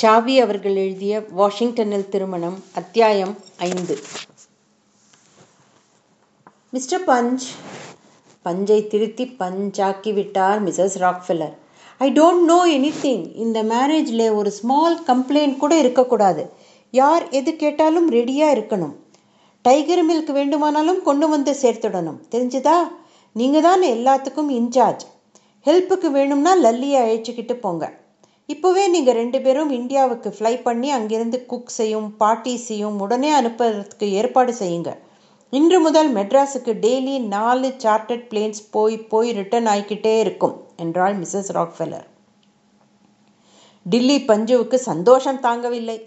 சாவி அவர்கள் எழுதிய வாஷிங்டனில் திருமணம் அத்தியாயம் ஐந்து. மிஸ்டர் பஞ்ச் பஞ்சை திருத்தி பஞ்சாக்கி விட்டார் Mrs Rockefeller. I don't know anything இந்த மேரேஜில் ஒரு ஸ்மால் கம்ப்ளைண்ட் கூட இருக்கக்கூடாது. யார் எது கேட்டாலும் ரெடியாக இருக்கணும். டைகர் மில்க் வேண்டுமானாலும் கொண்டு வந்து சேர்த்துடணும். தெரிஞ்சுதா? நீங்கள் தான் எல்லாத்துக்கும் இன்சார்ஜ் ஹெல்ப்புக்கு வேணும்னா லல்லியை அழைச்சிக்கிட்டு போங்க. இப்போவே நீங்கள் ரெண்டு பேரும் இந்தியாவுக்கு ஃப்ளை பண்ணி அங்கிருந்து குக்ஸையும் பார்ட்டிஸையும் உடனே அனுப்புறதுக்கு ஏற்பாடு செய்யுங்க. இன்று முதல் மெட்ராஸுக்கு டெய்லி நாலு சார்ட்டர்ட் பிளேன்ஸ் போய் போய் ரிட்டர்ன் ஆகிக்கிட்டே இருக்கும் என்றாள் மிஸ்ஸஸ் ராக்ஃபெல்லர். டில்லி பஞ்சுவுக்கு சந்தோஷம் தாங்கவில்லை.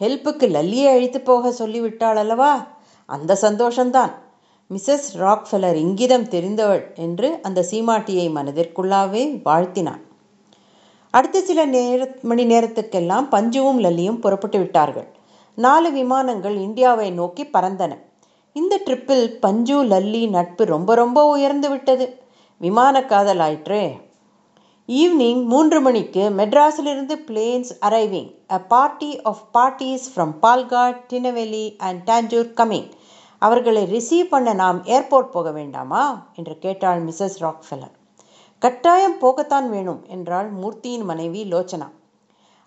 ஹெல்ப்புக்கு லல்லியை அழித்து போக சொல்லிவிட்டாள் அல்லவா? அந்த சந்தோஷம்தான். மிஸ்ஸஸ் ராக்ஃபெல்லர் இங்கிதம் தெரிந்தவள் என்று அந்த சீமாட்டியை மனதிற்குள்ளாவே வாழ்த்தினான். அடுத்த சில நேர மணி நேரத்துக்கெல்லாம் பஞ்சுவும் லல்லியும் புறப்பட்டு விட்டார்கள். நாலு விமானங்கள் இந்தியாவை நோக்கி பறந்தன. இந்த ட்ரிப்பில் பஞ்சு லல்லி நட்பு ரொம்ப ரொம்ப உயர்ந்து விட்டது. விமான காதல் ஆயிற்றே. ஈவினிங் மூன்று மணிக்கு மெட்ராஸிலிருந்து planes arriving a party of parties from Palghat Tinnevelly and Tanjore coming அவர்களை ரிசீவ் பண்ண நாம் ஏர்போர்ட் போக வேண்டாமா? என்று கேட்டாள் மிஸ்ஸஸ் ராக்ஃபெல்லர் கட்டாயம் போகத்தான் வேணும் என்றாள் மூர்த்தியின் மனைவி லோச்சனா.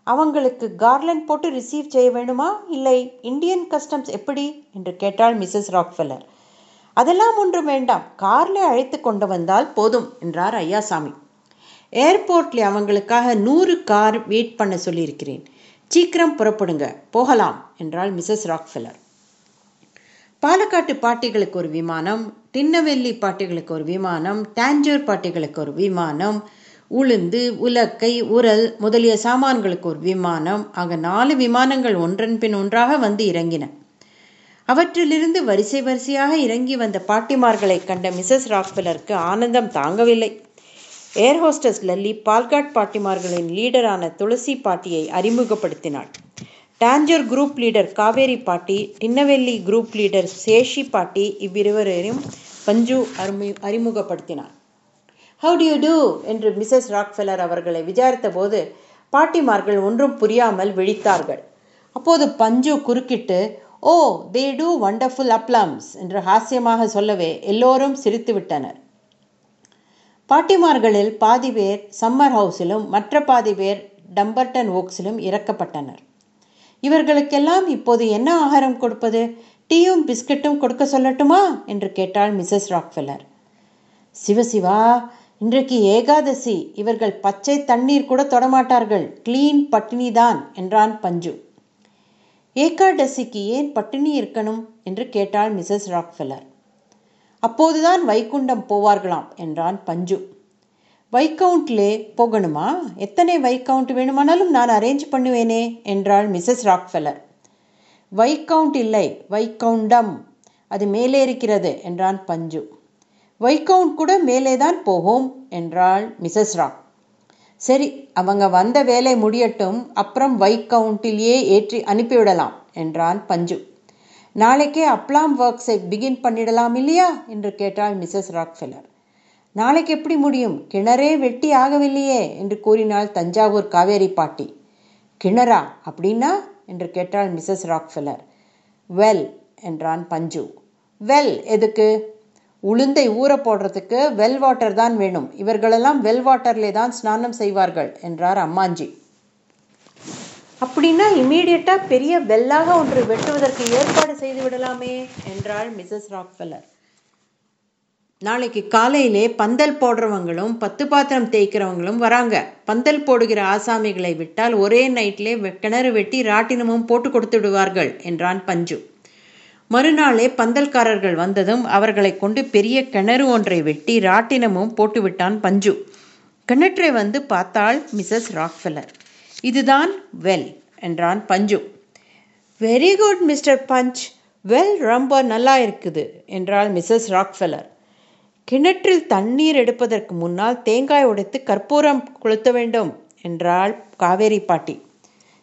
அவங்களுக்கு கார்லண்ட் போட்டு ரிசீவ் செய்ய வேணுமா? இல்லை இந்தியன் கஸ்டம்ஸ் எப்படி? என்று கேட்டாள் மிஸ்ஸஸ் ராக்ஃபெல்லர் அதெல்லாம் ஒன்றும் வேண்டாம் கார்ல அழைத்து கொண்டு வந்தால் போதும் என்றார் ஐயாசாமி. ஏர்போர்ட்ல அவங்களுக்காக நூறு கார் வெயிட் பண்ண சொல்லியிருக்கிறேன். சீக்கிரம் புறப்படுங்க போகலாம் என்றாள் மிஸ்ஸஸ் ராக்ஃபெல்லர் பாலக்காட்டு பாட்டிகளுக்கு ஒரு விமானம் டின்னவெல்லி பாட்டிகளுக்கு ஒரு விமானம் டாஞ்சூர் பாட்டிகளுக்கு ஒரு விமானம் உளுந்து உலக்கை உரல் முதலிய சாமான்களுக்கு ஒரு விமானம். ஆக நாலு விமானங்கள் ஒன்றன் பின் ஒன்றாக வந்து இறங்கின. அவற்றிலிருந்து வரிசை வரிசையாக இறங்கி வந்த பாட்டிமார்களை கண்ட மிஸ்ஸஸ் ராக்ஃபெல்லருக்கு ஆனந்தம் தாங்கவில்லை. ஏர் ஹோஸ்டஸ் லல்லி பால்காட் பாட்டிமார்களின் லீடரான துளசி பாட்டியை அறிமுகப்படுத்தினாள். டாஞ்சூர் குரூப் லீடர் காவேரி பாட்டி டின்னவெல்லி குரூப் லீடர் சேஷி பாட்டி இவ்விருவரையும் பஞ்சு அறிமு அறிமுகப்படுத்தினார். ஹவு டு யூ டூ என்று மிஸ்ஸஸ் ராக்ஃபெல்லர் அவர்களை விசாரித்த போது பாட்டிமார்கள் ஒன்றும் புரியாமல் விழித்தார்கள். அப்போது பஞ்சு குறுக்கிட்டு ஓ தே டூ வண்டர்ஃபுல் அப்ளம்ஸ் என்று ஹாஸ்யமாக சொல்லவே எல்லோரும் சிரித்து விட்டனர் பாட்டிமார்களில் பாதி பேர் சம்மர் ஹவுஸிலும் மற்ற பாதி பேர் டம்பர்டன் ஓக்ஸிலும் இறக்கப்பட்டனர். இவர்களுக்கெல்லாம் இப்போது என்ன ஆகாரம் கொடுப்பது? டீயும் பிஸ்கட்டும் கொடுக்க சொல்லட்டுமா? என்று கேட்டாள் மிஸ்ஸஸ் ராக்ஃபெல்லர். சிவசிவா இன்றைக்கு ஏகாதசி. இவர்கள் பச்சை தண்ணீர் கூட தொடமாட்டார்கள். கிளீன் பட்டினிதான் என்றான் பஞ்சு. ஏகாதசிக்கு ஏன் பட்டினி இருக்கணும்? என்று கேட்டாள் மிஸ்ஸஸ் ராக்ஃபெல்லர். அப்போதுதான் வைகுண்டம் போவார்களாம் என்றான் பஞ்சு. வைக்கவுண்ட்லே போகணுமா? எத்தனை வைக்கவுண்ட் வேணுமானாலும் நான் அரேஞ்ச் பண்ணுவேனே என்றாள் மிஸ்ஸஸ் ராக்ஃபெல்லர். வைக்கவுண்ட் இல்லை வைக்கவுண்டம். அது மேலே இருக்கிறது என்றான் பஞ்சு. வைக்கவுண்ட் கூட மேலே தான் போகும் என்றாள் மிஸ்ஸஸ் ராக். சரி அவங்க வந்த வேலை முடியட்டும் அப்புறம் வைக்கவுண்டிலேயே ஏற்றி அனுப்பிவிடலாம் என்றான் பஞ்சு. நாளைக்கே அப்லாம் ஒர்க்ஸை பிகின் பண்ணிடலாம் இல்லையா? என்று கேட்டாள் மிஸ்ஸஸ் ராக்ஃபெல்லர். நாளைக்கு எப்படி முடியும்? கிணறே வெட்டி ஆகவில்லையே என்று கூறினாள் தஞ்சாவூர் காவேரி பாட்டி. கிணறா அப்படின்னா? என்று கேட்டாள் மிஸ்ஸஸ் ராக்ஃபெல்லர். வெல் என்றான் பஞ்சு. வெல் எதுக்கு? உளுந்தை ஊற போடுறதுக்கு வெல் வாட்டர் தான் வேணும். இவர்களெல்லாம் வெல் வாட்டர்லே தான் ஸ்நானம் செய்வார்கள் என்றார் அம்மாஞ்சி. அப்படின்னா இம்மீடியட்டாக பெரிய வெல்லாக ஒன்று வெட்டுவதற்கு ஏற்பாடு செய்து விடலாமே என்றாள் மிஸ்ஸஸ் ராக்ஃபெல்லர். நாளைக்கு காலையிலே பந்தல் போடுறவங்களும் பத்து பாத்திரம் தேய்க்கிறவங்களும் வராங்க. பந்தல் போடுகிற ஆசாமிகளை விட்டால் ஒரே நைட்லே கிணறு வெட்டி ராட்டினமும் போட்டு கொடுத்து விடுவார்கள் என்றான் பஞ்சு. மறுநாளே பந்தல்காரர்கள் வந்ததும் அவர்களை கொண்டு பெரிய கிணறு ஒன்றை வெட்டி ராட்டினமும் போட்டுவிட்டான் பஞ்சு. கிணற்றை வந்து பார்த்தாள் மிஸ்ஸஸ் ராக்ஃபெல்லர். இதுதான் வெல் என்றான் Panju. Very good mister Panch. Well ரொம்ப நல்லா இருக்குது என்றாள் மிஸ்ஸஸ் ராக்ஃபெல்லர். கிணற்றில் தண்ணீர் எடுப்பதற்கு முன்னால் தேங்காய் உடைத்து கற்பூரம் கொளுத்த வேண்டும் என்றாள் காவேரி பாட்டி.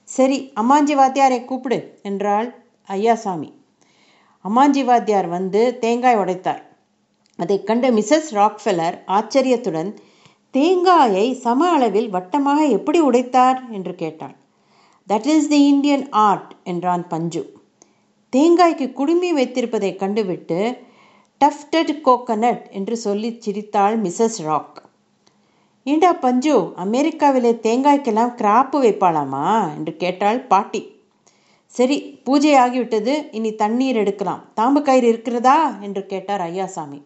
சரி அம்மாஞ்சி வாத்தியாரை கூப்பிடு என்றாள் ஐயாசாமி. அம்மாஞ்சி வாத்தியார் வந்து தேங்காய் உடைத்தார். அதை கண்ட மிஸ்ஸஸ் ராக்ஃபெல்லர் ஆச்சரியத்துடன் தேங்காயை சம அளவில் வட்டமாக எப்படி உடைத்தார்? என்று கேட்டாள். That is the Indian art என்றான் பஞ்சு. தேங்காய்க்கு குடுமி வைத்திருப்பதை கண்டுவிட்டு டஃப்டட் கோகனட் என்று சொல்லி சிரித்தாள் மிஸ்ஸஸ் ராக். ஏண்டா பஞ்சு அமெரிக்காவிலே தேங்காய்க்கெல்லாம் கிராப்பு வைப்பாளாமா? என்று கேட்டாள் பாட்டி. சரி பூஜை ஆகிவிட்டது இனி தண்ணீர் எடுக்கலாம். தாம்பு கயிறு இருக்கிறதா? என்று கேட்டார் ஐயாசாமி.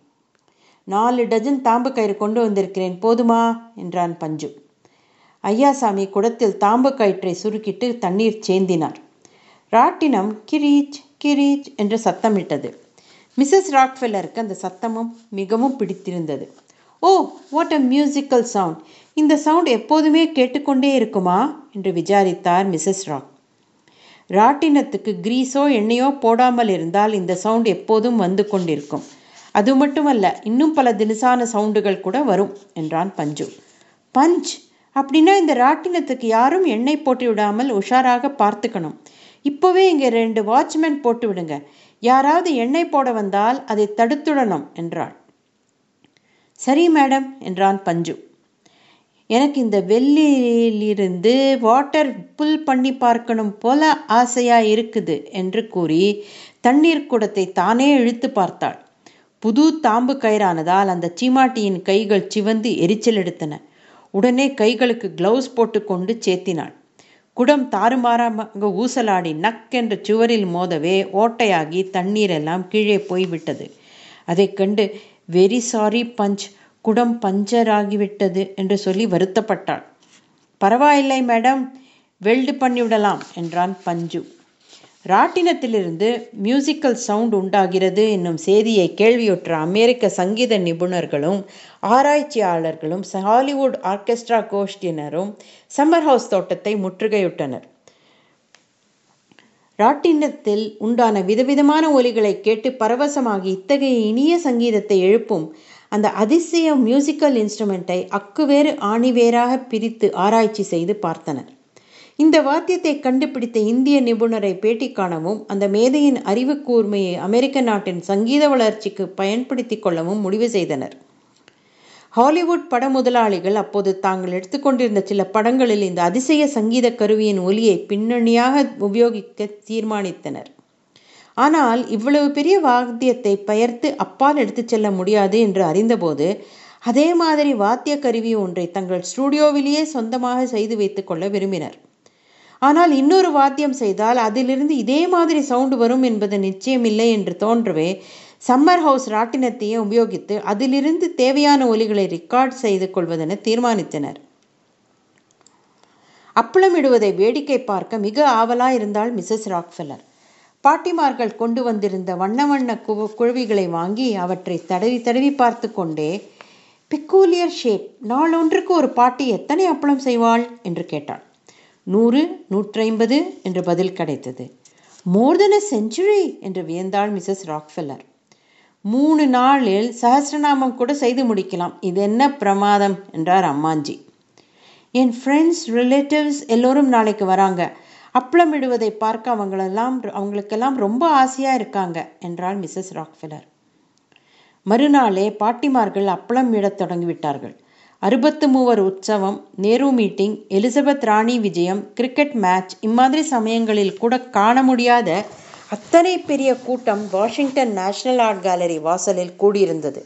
நாலு டஜன் தாம்பு கயிறு கொண்டு வந்திருக்கிறேன் போதுமா? என்றான் பஞ்சு. ஐயாசாமி குடத்தில் தாம்பு கயிற்றை சுருக்கிட்டு தண்ணீர் சேந்தினார். ராட்டினம் கிரீச் கிரீச் என்று சத்தமிட்டது. மிஸ்ஸஸ் ராக்ஃபெல்லருக்கு அந்த சத்தமும் மிகவும் பிடித்திருந்தது. Oh what a musical sound இந்த சவுண்ட் எப்போதுமே கேட்டுக்கொண்டே இருக்குமா? என்று விசாரித்தார் மிஸ்ஸஸ் ராக் ராட்டினத்துக்கு கிரீஸோ எண்ணெயோ போடாமல் இருந்தால் இந்த சவுண்ட் எப்போதும் வந்து கொண்டிருக்கும். அது மட்டுமல்ல இன்னும் பல தினசான சவுண்டுகள் கூட வரும் என்றான் பஞ்சு. பஞ்ச்! அப்படின்னா இந்த ராட்டினத்துக்கு யாரும் எண்ணெய் போட்டு விடாமல் உஷாராக பார்த்துக்கணும். இப்போவே இங்கே ரெண்டு வாட்ச்மேன் போட்டு விடுங்க யாராவது எண்ணெய் போட வந்தால் அதை தடுத்துடணும் என்றாள். சரி மேடம் என்றான் பஞ்சு. எனக்கு இந்த வெள்ளியிலிருந்து வாட்டர் புல் பண்ணி பார்க்கணும் போல ஆசையா இருக்குது என்று கூறி தண்ணீர் குடத்தை தானே இழுத்து பார்த்தாள். புது தாம்பு கயிறானதால் அந்த சீமாட்டியின் கைகள் சிவந்து எரிச்சல் எடுத்தன. உடனே கைகளுக்கு கிளவுஸ் போட்டுக்கொண்டு சேத்தினாள். குடம் தாறுமாறாக ஊசலாடி நக் என்ற சுவரில் மோதவே ஓட்டையாகி தண்ணீரெல்லாம் கீழே போய்விட்டது. அதை கண்டு வெரி சாரி பஞ்ச் குடம் பஞ்சராகிவிட்டது என்று சொல்லி வருத்தப்பட்டாள். பரவாயில்லை மேடம் வெல்டு பண்ணிவிடலாம் என்றான் பஞ்சு. ராட்டினத்திலிருந்து மியூசிக்கல் சவுண்ட் உண்டாகிறது என்னும் செய்தியை கேள்வியுற்ற அமெரிக்க சங்கீத நிபுணர்களும் ஆராய்ச்சியாளர்களும் ஹாலிவுட் ஆர்கெஸ்ட்ரா கோஷ்டியினரும் சம்மர் ஹவுஸ் தோட்டத்தை முற்றுகையிட்டனர். ராட்டினத்தில் உண்டான விதவிதமான ஒலிகளை கேட்டு பரவசமாகி இத்தகைய இனிய சங்கீதத்தை எழுப்பும் அந்த அதிசய மியூசிக்கல் இன்ஸ்ட்ருமெண்ட்டை அக்குவேறு ஆணிவேராக பிரித்து ஆராய்ச்சி செய்து பார்த்தனர். இந்த வாத்தியத்தை கண்டுபிடித்த இந்திய நிபுணரை பேட்டி காணவும் அந்த மேதையின் அறிவு கூர்மையை அமெரிக்க நாட்டின் சங்கீத வளர்ச்சிக்கு பயன்படுத்தி கொள்ளவும் முடிவு செய்தனர். ஹாலிவுட் பட முதலாளிகள் அப்போது தாங்கள் எடுத்துக்கொண்டிருந்த சில படங்களில் இந்த அதிசய சங்கீத கருவியின் ஒலியை பின்னணியாக உபயோகிக்க தீர்மானித்தனர். ஆனால் இவ்வளவு பெரிய வாத்தியத்தை பெயர்த்து அப்பால் எடுத்துச் செல்ல முடியாது என்று அறிந்தபோது அதே மாதிரி வாத்திய கருவி ஒன்றை தங்கள் ஸ்டுடியோவிலேயே சொந்தமாக செய்து வைத்துக் கொள்ள விரும்பினர். ஆனால் இன்னொரு வாத்தியம் செய்தால் அதிலிருந்து இதே மாதிரி சவுண்டு வரும் என்பது நிச்சயமில்லை என்று தோன்றவே சம்மர் ஹவுஸ் ராட்டினத்தையே உபயோகித்து அதிலிருந்து தேவையான ஒலிகளை ரெக்கார்ட் செய்து கொள்வதென தீர்மானித்தனர். அப்பளமிடுவதை வேடிக்கை பார்க்க மிக ஆவலாக இருந்தாள் மிஸ்ஸஸ் ராக்ஃபெல்லர் பாட்டிமார்கள் கொண்டு வந்திருந்த வண்ண வண்ண கு குழவிகளை வாங்கி அவற்றை தடவி தடவி பார்த்து கொண்டே பிக்கூலியர் ஷேப் நாளொன்றுக்கு ஒரு பாட்டி எத்தனை அப்பளம் செய்வாள்? என்று கேட்டாள். நூறு நூற்றைம்பது என்று பதில் கிடைத்தது. மோர் தென் அ செஞ்சுரி என்று வியந்தாள் மிஸ்ஸஸ் ராக்ஃபெல்லர் மூணு நாளில் சஹசிரநாமம் கூட செய்து முடிக்கலாம். இது என்ன பிரமாதம்? என்றார் அம்மாஞ்சி. என் ஃப்ரெண்ட்ஸ் ரிலேட்டிவ்ஸ் எல்லோரும் நாளைக்கு வராங்க. அப்பளம் இடுவதை பார்க்க அவங்களெல்லாம் அவங்களுக்கெல்லாம் ரொம்ப ஆசையாக இருக்காங்க என்றாள் மிஸ்ஸஸ் ராக்ஃபெல்லர் மறுநாளே பாட்டிமார்கள் அப்பளம் இடத் தொடங்கிவிட்டார்கள். அறுபத்து மூவர் உற்சவம் நேரு மீட்டிங் எலிசபெத் ராணி விஜயம் கிரிக்கெட் மேட்ச் இம்மாதிரி சமயங்களில் கூட காண முடியாத அத்தனை பெரிய கூட்டம் வாஷிங்டன் நேஷனல் ஆர்ட் கேலரி வாசலில் கூடியிருந்தது.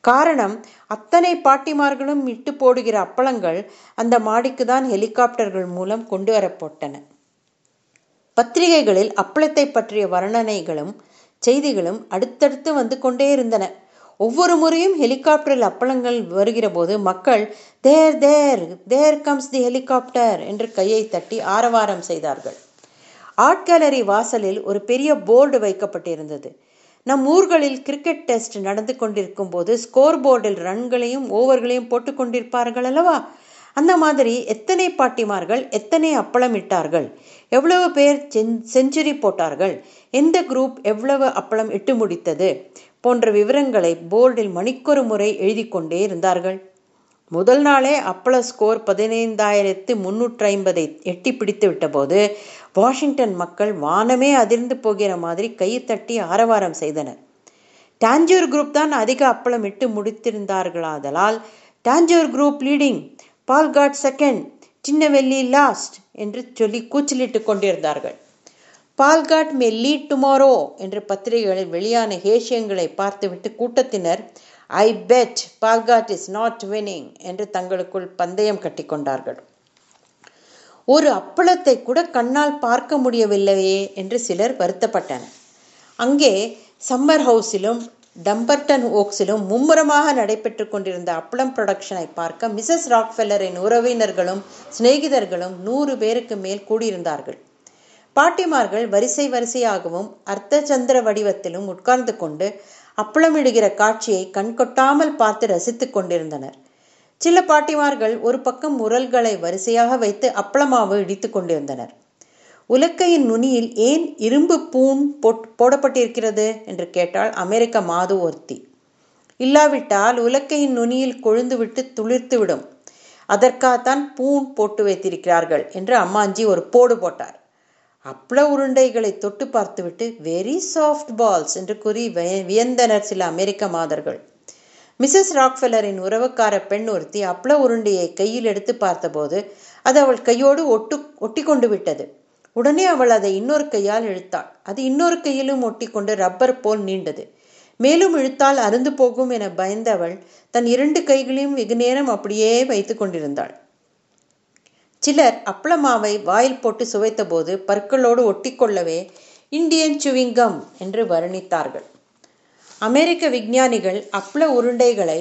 காரணம் அத்தனை பாட்டிமார்களும் இட்டு போடுகிற அப்பளங்கள் அந்த மாடிக்கு தான் ஹெலிகாப்டர்கள் மூலம் கொண்டு வரப்பட்டன. பத்திரிகைகளில் அப்பளத்தை பற்றிய வர்ணனைகளும் செய்திகளும் அடுத்தடுத்து வந்து கொண்டே இருந்தன. ஒவ்வொரு முறையும் ஹெலிகாப்டரில் அப்பளங்கள் வருகிற போது மக்கள் தேர் தேர் தேர் கம்ஸ் தி ஹெலிகாப்டர் என்று கையை தட்டி ஆரவாரம் செய்தார்கள். ஆர்ட் கேலரி வாசலில் ஒரு பெரிய போர்டு வைக்கப்பட்டிருந்தது. நம் ஊர்களில் கிரிக்கெட் டெஸ்ட் நடந்து கொண்டிருக்கும் போது ஸ்கோர் போர்டில் ரன்களையும் ஓவர்களையும் போட்டு கொண்டிருப்பார்கள் அல்லவா? அந்த மாதிரி எத்தனை பாட்டிமார்கள் எத்தனை அப்பளம் இட்டார்கள்? எவ்வளவு பேர் செஞ்சுரி போட்டார்கள்? எந்த குரூப் எவ்வளவு அப்பளம் இட்டு முடித்தது? போன்ற விவரங்களை போர்டில் மணிக்கொரு முறை எழுதி கொண்டே இருந்தார்கள். முதல் நாளே அப்பள ஸ்கோர் பதினைந்தாயிரத்து முன்னூற்றி ஐம்பதை எட்டி பிடித்து விட்டபோது வாஷிங்டன் மக்கள் வானமே அதிர்ந்து போகிற மாதிரி கைத்தட்டி ஆரவாரம் செய்தனர். டாஞ்சூர் குரூப் தான் அதிக அப்பளம் இட்டு முடித்திருந்தார்களாதலால் Tanjore group leading Palghat second Tinnevelly last என்று சொல்லி கூச்சலிட்டு கொண்டிருந்தார்கள். பால்காட் மே லீட் டுமாரோ என்று பத்திரிகைகளில் வெளியான ஹேஷியங்களை பார்த்துவிட்டு கூட்டத்தினர் I bet Palghat is not winning என்று தங்களுக்குள் பந்தயம் கட்டிக்கொண்டார்கள் ஒரு அப்பளத்தை கூட கண்ணால் பார்க்க முடியவில்லையே என்று சிலர் வருத்தப்பட்டனர். அங்கே சம்மர் ஹவுஸிலும் டம்பர்டன் ஓக்ஸிலும் மும்முரமாக நடைபெற்று கொண்டிருந்த அப்பளம் ப்ரொடக்ஷனை பார்க்க மிசஸ் ராக்ஃபெல்லரின் உறவினர்களும் சிநேகிதர்களும் நூறு பேருக்கு மேல் கூடியிருந்தார்கள். பாட்டிமார்கள் வரிசை வரிசையாகவும் அர்த்த சந்திர வடிவத்திலும் உட்கார்ந்து கொண்டு அப்பளமிடுகிற காட்சியை கண்கொட்டாமல் பார்த்து ரசித்துக் கொண்டிருந்தனர். சில பாட்டிமார்கள் ஒரு பக்கம் உரல்களை வரிசையாக வைத்து அப்பளமாவு இடித்து கொண்டிருந்தனர். உலக்கையின் நுனியில் ஏன் இரும்பு பூண் போடப்பட்டிருக்கிறது? என்று கேட்டால் அமெரிக்க மாது ஒருத்தி. இல்லாவிட்டால் உலக்கையின் நுனியில் கொழுந்துவிட்டு துளிர்த்துவிடும். அதற்காகத்தான் பூண் போட்டு வைத்திருக்கிறார்கள் என்று அம்மாஞ்சி ஒரு போடு போட்டார். அப்பள உருண்டைகளை தொட்டு பார்த்துவிட்டு வெரி சாஃப்ட் பால்ஸ் என்று கூறி வியந்தனர் சில அமெரிக்க மாதர்கள். மிஸ்ஸஸ் ராக்ஃபெல்லரின் உறவுக்கார பெண் ஒருத்தி அப்பள உருண்டையை கையில் எடுத்து பார்த்தபோது அது அவள் கையோடு ஒட்டு ஒட்டி கொண்டு விட்டது. உடனே அவள் அதை இன்னொரு கையால் இழுத்தாள். அது இன்னொரு கையிலும் ஒட்டி கொண்டு ரப்பர் போல் நீண்டது. மேலும் இழுத்தால் அருந்து போகும் என பயந்தவள் தன் இரண்டு கைகளையும் வெகு நேரம் அப்படியே வைத்து கொண்டிருந்தாள். சிலர் அப்பளமாவை வாயில் போட்டு சுவைத்தபோது பற்களோடு ஒட்டிக்கொள்ளவே இந்தியன் சுவிங்கம் என்று வர்ணித்தார்கள். அமெரிக்க விஞ்ஞானிகள் அப்பள உருண்டைகளை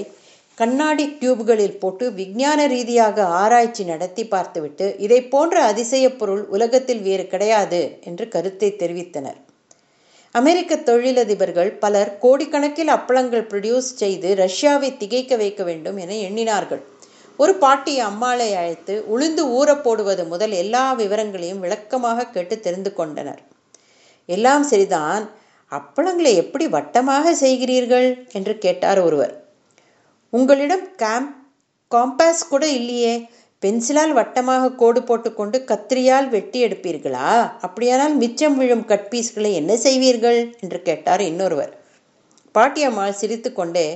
கண்ணாடி டியூப்களில் போட்டு விஞ்ஞான ரீதியாக ஆராய்ச்சி நடத்தி பார்த்துவிட்டு இதை போன்ற அதிசய பொருள் உலகத்தில் வேறு கிடையாது என்று கருத்தை தெரிவித்தனர். அமெரிக்க தொழிலதிபர்கள் பலர் கோடிக்கணக்கில் அப்பளங்கள் ப்ரொடியூஸ் செய்து ரஷ்யாவை திகைக்க வைக்க வேண்டும் என எண்ணினார்கள். ஒரு பாட்டி அம்மாளை அழைத்து உளுந்து ஊற போடுவது முதல் எல்லா விவரங்களையும் விளக்கமாக கேட்டு தெரிந்து கொண்டனர். எல்லாம் சரிதான். அப்பளங்களை எப்படி வட்டமாக செய்கிறீர்கள்? என்று கேட்டார் ஒருவர். உங்களிடம் கேம் காம்பாஸ் கூட இல்லையே. பென்சிலால் வட்டமாக கோடு போட்டுக்கொண்டு கத்திரியால் வெட்டி எடுப்பீர்களா? அப்படியானால் மிச்சம் விழும் கட் பீஸ்களை என்ன செய்வீர்கள்? என்று கேட்டார் இன்னொருவர். பாட்டியம்மாள் சிரித்து கொண்டே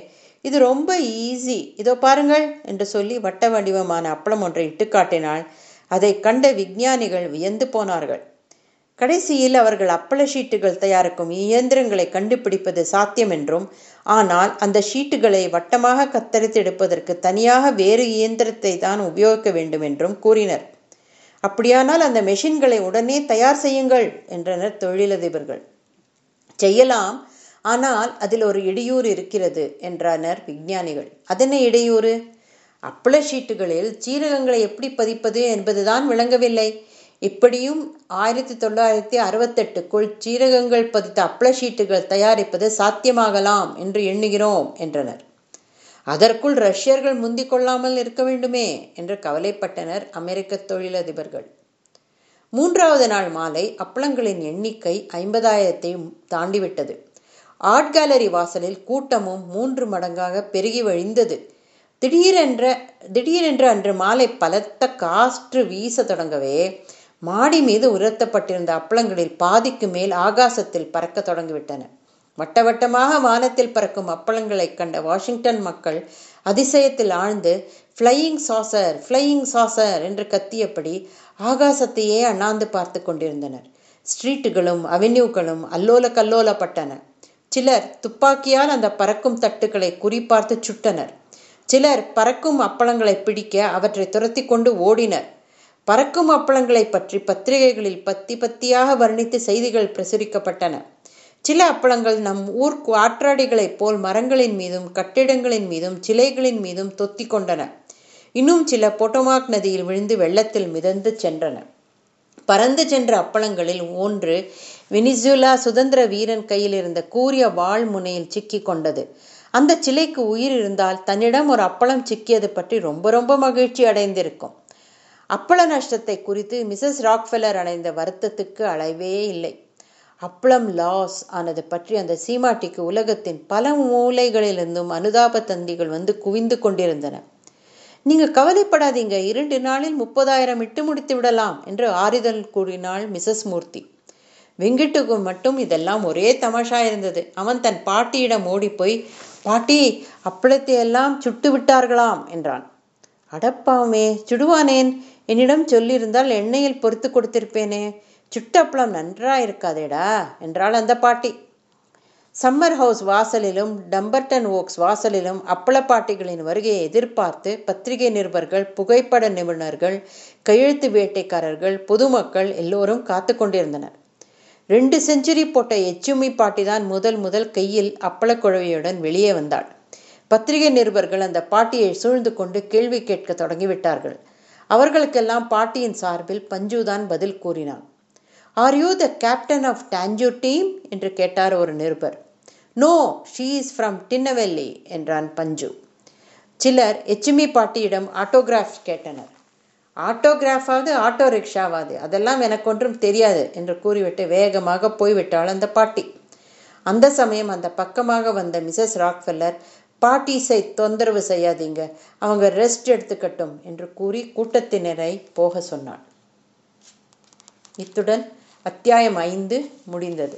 இது ரொம்ப ஈஸி இதோ பாருங்கள் என்று சொல்லி வட்ட வடிவமான அப்பளம் ஒன்றை இட்டுக்காட்டினால் அதை கண்ட விஞ்ஞானிகள் வியந்து போனார்கள். கடைசியில் அவர்கள் அப்பள ஷீட்டுகள் தயாரிக்கும் இயந்திரங்களை கண்டுபிடிப்பது சாத்தியம் என்றும் ஆனால் அந்த ஷீட்டுகளை வட்டமாக கத்தரித்து எடுப்பதற்கு தனியாக வேறு இயந்திரத்தை தான் உபயோகிக்க வேண்டும் என்றும் கூறினர். அப்படியானால் அந்த மெஷின்களை உடனே தயார் செய்யுங்கள் என்றனர் தொழிலதிபர்கள். செய்யலாம். ஆனால் அதில் ஒரு இடையூறு இருக்கிறது என்றனர் விஞ்ஞானிகள். அதென்ன இடையூறு? அப்பள ஷீட்டுகளில் சீரகங்களை எப்படி பதிப்பது என்பதுதான் விளங்கவில்லை. இப்படியும் ஆயிரத்தி தொள்ளாயிரத்தி அறுபத்தெட்டுக்குள் சீரகங்கள் பதித்த அப்பள ஷீட்டுகள் தயாரிப்பது சாத்தியமாகலாம் என்று எண்ணுகிறோம் என்றனர். அதற்குள் ரஷ்யர்கள் முந்திக் கொள்ளாமல் இருக்க வேண்டுமே என்று கவலைப்பட்டனர் அமெரிக்க தொழிலதிபர்கள். மூன்றாவது நாள் மாலை அப்பளங்களின் எண்ணிக்கை ஐம்பதாயிரத்தை தாண்டிவிட்டது. ஆர்ட் கேலரி வாசலில் கூட்டமும் மூன்று மடங்காக பெருகி வழிந்தது. திடீரென்ற திடீரென்று அன்று மாலை பலத்த காற்று வீச தொடங்கவே மாடி மீது உரத்தப்பட்டிருந்த அப்பளங்களில் பாதிக்கு மேல் ஆகாசத்தில் பறக்க தொடங்கிவிட்டன. வட்ட வட்டமாக வானத்தில் பறக்கும் அப்பளங்களைக் கண்ட வாஷிங்டன் மக்கள் அதிசயத்தில் ஆழ்ந்து ஃப்ளையிங் சாசர் ஃப்ளையிங் சாசர் என்று கத்தியபடி ஆகாசத்தையே அண்ணாந்து பார்த்து கொண்டிருந்தனர். ஸ்ட்ரீட்டுகளும் அவென்யூக்களும் அல்லோல கல்லோலப்பட்டன சிலர் துப்பாக்கியால் அந்த பறக்கும் தட்டுக்களை குறிப்பார்த்து சுட்டனர். சிலர் பறக்கும் அப்பளங்களை பிடிக்க அவற்றை துரத்தி கொண்டு ஓடினர். பறக்கும் அப்பளங்களை பற்றி பத்திரிகைகளில் பத்தி பத்தியாக வர்ணித்து செய்திகள் பிரசுரிக்கப்பட்டன. சில அப்பளங்கள் நம் ஊர் காற்றாடிகளைப் போல் மரங்களின் மீதும் கட்டிடங்களின் மீதும் சிலைகளின் மீதும் தொத்தி கொண்டன. இன்னும் சில போட்டோமாக் நதியில் விழுந்து வெள்ளத்தில் மிதந்து சென்றன. பறந்து சென்ற அப்பளங்களில் ஒன்று வெனிசுலா சுதந்திர வீரன் கையில் இருந்த கூரிய வாழ் முனையில் சிக்கி கொண்டது. அந்த சிலைக்கு உயிர் இருந்தால் தன்னிடம் ஒரு அப்பளம் சிக்கியது பற்றி ரொம்ப ரொம்ப மகிழ்ச்சி அடைந்திருக்கும். அப்பள நஷ்டத்தை குறித்து மிசஸ் ராக்ஃபெல்லர் அடைந்த வருத்தத்துக்கு அளவே இல்லை. அப்பளம் லாஸ் ஆனது பற்றி அந்த சீமாட்டிக்கு உலகத்தின் பல மூலைகளிலிருந்தும் அனுதாப தந்திகள் வந்து குவிந்து கொண்டிருந்தன. நீங்க கவலைப்படாதீங்க. இரண்டு நாளில் முப்பதாயிரம் இட்டு முடித்து விடலாம் என்று ஆறுதல் கூறினாள் மிசஸ் மூர்த்தி. வெங்கிட்டுக்கு மட்டும் இதெல்லாம் ஒரே தமாஷா இருந்தது. அவன் தன் பாட்டியிடம் ஓடி போய் பாட்டி அப்பளத்தை எல்லாம் சுட்டு விட்டார்களாம் என்றான். அடப்பாமே சுடுவானேன். என்னிடம் சொல்லியிருந்தால் எண்ணெயில் பொறுத்து கொடுத்திருப்பேனே. சுட்டப்பளம் நன்றாயிருக்காதேடா என்றாள் அந்த பாட்டி. சம்மர் ஹவுஸ் வாசலிலும் டம்பர்டன் ஓக்ஸ் வாசலிலும் அப்பளப்பாட்டிகளின் வருகையை எதிர்பார்த்து பத்திரிகை நிருபர்கள் புகைப்பட நிபுணர்கள் கையெழுத்து வேட்டைக்காரர்கள் பொதுமக்கள் எல்லோரும் காத்து கொண்டிருந்தனர். ரெண்டு செஞ்சுரி போட்ட எச்சுமி பாட்டிதான் முதல் முதல் கையில் அப்பளக்குழவையுடன் வெளியே வந்தாள். பத்திரிகை நிருபர்கள் அந்த பாட்டியை சூழ்ந்து கொண்டு கேள்வி கேட்க தொடங்கிவிட்டார்கள். அவர்களுக்கெல்லாம் பாட்டியின் சார்பில் பஞ்சுதான் பதில் கூறினான். Are you the captain of Tanjore team என்று கேட்டார் ஒரு நிருபர். No she is from Tinnevelly என்றான் பஞ்சு. சிலர் எச்சுமி பாட்டியிடம் ஆட்டோகிராஃப் கேட்டனர். ஆட்டோகிராஃபாவது ஆட்டோ ரிக்ஷாவாது அதெல்லாம் எனக்கு ஒன்றும் தெரியாது என்று கூறிவிட்டு வேகமாக போய்விட்டாள் அந்த பாட்டி. அந்த சமயம் அந்த பக்கமாக வந்த மிசஸ் ராக்ஃபெல்லர் பாட்டிஸை தொந்தரவு செய்யாதீங்க அவங்க ரெஸ்ட் எடுத்துக்கட்டும் என்று கூறி கூட்டத்தினரை போக சொன்னாள். இத்துடன் அத்தியாயம் ஐந்து முடிந்தது.